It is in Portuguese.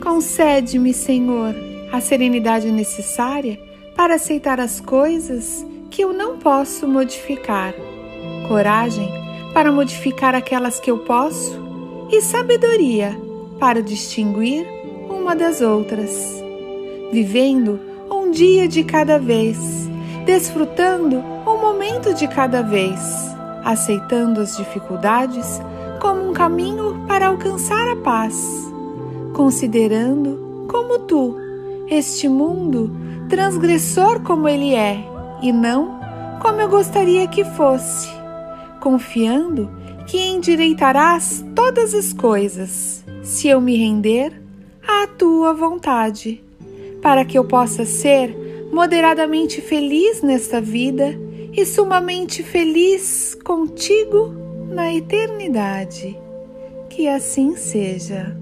Concede-me, Senhor, a serenidade necessária para aceitar as coisas que eu não posso modificar, coragem para modificar aquelas que eu posso e sabedoria para distinguir uma das outras, vivendo um dia de cada vez, desfrutando um momento de cada vez, aceitando as dificuldades como um caminho para alcançar a paz, considerando como tu este mundo transgressor como ele é e não como eu gostaria que fosse, confiando que endireitarás todas as coisas se eu me render à tua vontade, para que eu possa ser moderadamente feliz nesta vida e sumamente feliz contigo na eternidade. Que assim seja.